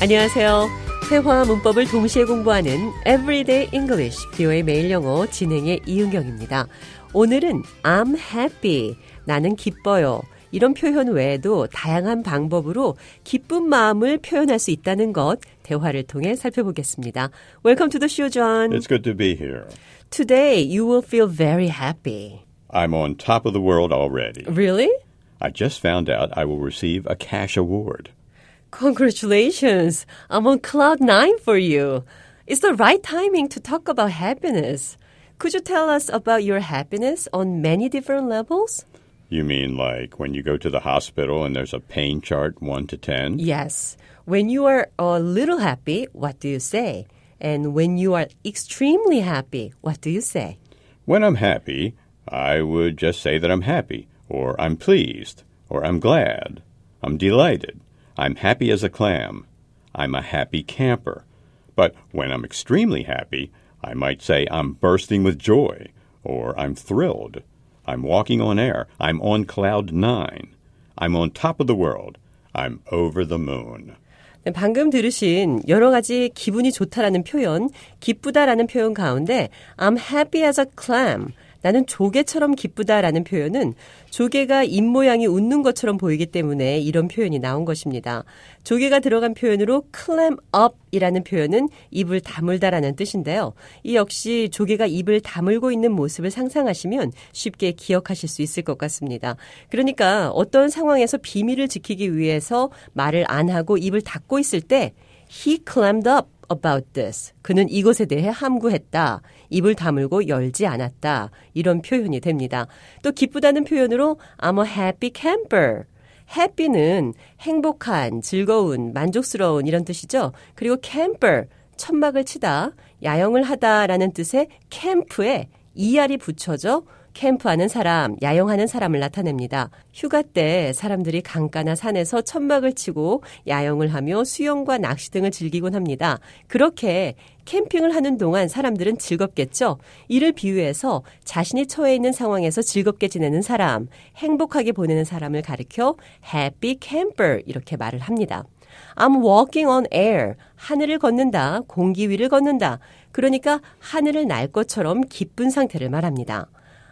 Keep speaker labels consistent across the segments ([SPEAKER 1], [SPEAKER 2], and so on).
[SPEAKER 1] 안녕하세요. 회화와 문법을 동시에 공부하는 Everyday English, 비오의 매일 영어 진행의 이은경입니다. 오늘은 I'm happy, 나는 기뻐요. 이런 표현 외에도 다양한 방법으로 기쁜 마음을 표현할 수 있다는 것 대화를 통해 살펴보겠습니다. Welcome to the show, John.
[SPEAKER 2] It's good to be here.
[SPEAKER 1] Today you will feel very happy.
[SPEAKER 2] I'm on top of the world already.
[SPEAKER 1] Really?
[SPEAKER 2] I just found out I will receive a cash award.
[SPEAKER 1] Congratulations. I'm on cloud nine for you. It's the right timing to talk about happiness. Could you tell us about your happiness on many different levels?
[SPEAKER 2] You mean like when you go to the hospital and there's a pain chart 1 to 10?
[SPEAKER 1] Yes. When you are a little happy, what do you say? And when you are extremely happy, what do you say?
[SPEAKER 2] When I'm happy, I would just say that I'm happy, or I'm pleased, or I'm glad, I'm delighted, I'm happy as a clam, I'm a happy camper. But when I'm extremely happy, I might say I'm bursting with joy, or I'm thrilled, I'm walking on air, I'm on cloud nine, I'm on top of the world, I'm over the moon.
[SPEAKER 1] 네, 방금 들으신 여러 가지 기분이 좋다라는 표현, 기쁘다라는 표현 가운데 I'm happy as a clam. 나는 조개처럼 기쁘다라는 표현은 조개가 입모양이 웃는 것처럼 보이기 때문에 이런 표현이 나온 것입니다. 조개가 들어간 표현으로 clam up이라는 표현은 입을 다물다라는 뜻인데요. 이 역시 조개가 입을 다물고 있는 모습을 상상하시면 쉽게 기억하실 수 있을 것 같습니다. 그러니까 어떤 상황에서 비밀을 지키기 위해서 말을 안 하고 입을 닫고 있을 때 he clammed up about this. 그는 이것에 대해 함구했다. 입을 다물고 열지 않았다. 이런 표현이 됩니다. 또 기쁘다는 표현으로 I'm a happy camper. happy는 행복한, 즐거운, 만족스러운 이런 뜻이죠. 그리고 camper, 천막을 치다, 야영을 하다라는 뜻의 캠프에 ER이 붙여져 캠프하는 사람, 야영하는 사람을 나타냅니다. 휴가 때 사람들이 강가나 산에서 천막을 치고 야영을 하며 수영과 낚시 등을 즐기곤 합니다. 그렇게 캠핑을 하는 동안 사람들은 즐겁겠죠. 이를 비유해서 자신이 처해 있는 상황에서 즐겁게 지내는 사람, 행복하게 보내는 사람을 가리켜 happy camper 이렇게 말을 합니다. I'm walking on air. 하늘을 걷는다. 공기 위를 걷는다. 그러니까 하늘을 날 것처럼 기쁜 상태를 말합니다.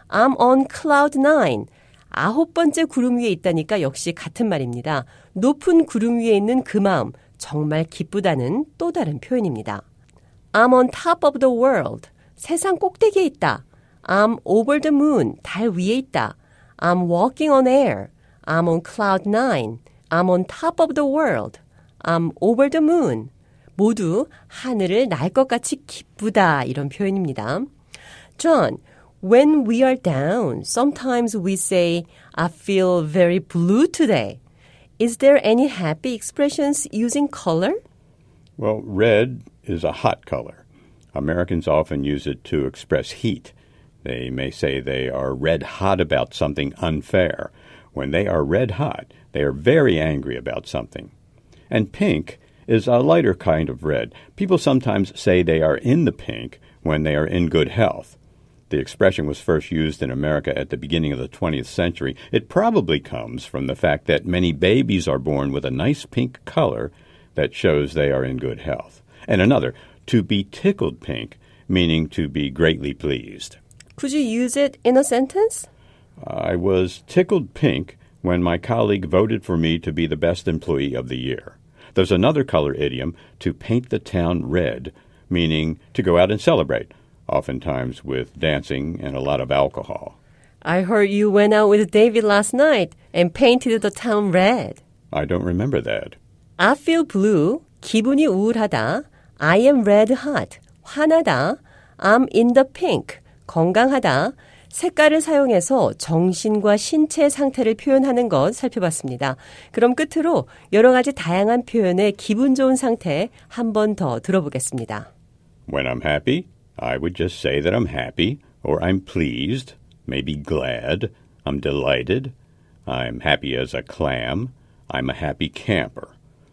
[SPEAKER 1] I'm on cloud nine. 아홉 번째 구름 위에 있다니까 역시 같은 말입니다. 높은 구름 위에 있는 그 마음, 정말 기쁘다는 또 다른 표현입니다. I'm on top of the world. 세상 꼭대기에 있다. I'm over the moon. 달 위에 있다. I'm walking on air. I'm on cloud nine. I'm on top of the world. I'm over the moon. 모두 하늘을 날 것 같이 기쁘다 이런 표현입니다. John, when we are down, sometimes we say, I feel very blue today. Is there any happy expressions using color?
[SPEAKER 2] Well, red is a hot color. Americans often use it to express heat. They may say they are red hot about something unfair. When they are red hot, they are very angry about something. And pink is a lighter kind of red. People sometimes say they are in the pink when they are in good health. The expression was first used in America at the beginning of the 20th century. It probably comes from the fact that many babies are born with a nice pink color that shows they are in good health. And another, to be tickled pink, meaning to be greatly pleased.
[SPEAKER 1] Could you use it in a sentence?
[SPEAKER 2] I was tickled pink when my colleague voted for me to be the best employee of the year. There's another color idiom, to paint the town red, meaning to go out and celebrate, oftentimes with dancing and a lot of alcohol.
[SPEAKER 1] I heard you went out with David last night and painted the town red.
[SPEAKER 2] I don't remember that.
[SPEAKER 1] I feel blue. 기분이 우울하다. I am red hot. 화나다. I'm in the pink. 건강하다. 색깔을 사용해서 정신과 신체 상태를 표현하는 것 살펴봤습니다. 그럼 끝으로 여러 가지 다양한 표현의 기분 좋은 상태 한 번 더 들어보겠습니다.
[SPEAKER 2] When I'm happy, I would just say that I'm happy, or I'm pleased, maybe glad, I'm delighted, I'm happy as a clam, I'm a happy camper.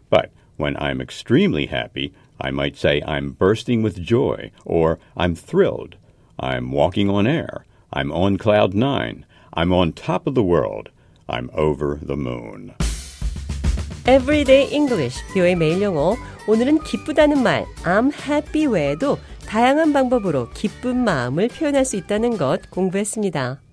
[SPEAKER 2] But when I'm extremely happy, I might say I'm bursting with joy, or I'm thrilled, I'm walking on air, I'm on cloud nine, I'm on top of the world, I'm over the moon.
[SPEAKER 1] Everyday English, 뷰의 매일 영어. 오늘은 기쁘다는 말, I'm happy 외에도 다양한 방법으로 기쁜 마음을 표현할 수 있다는 것 공부했습니다.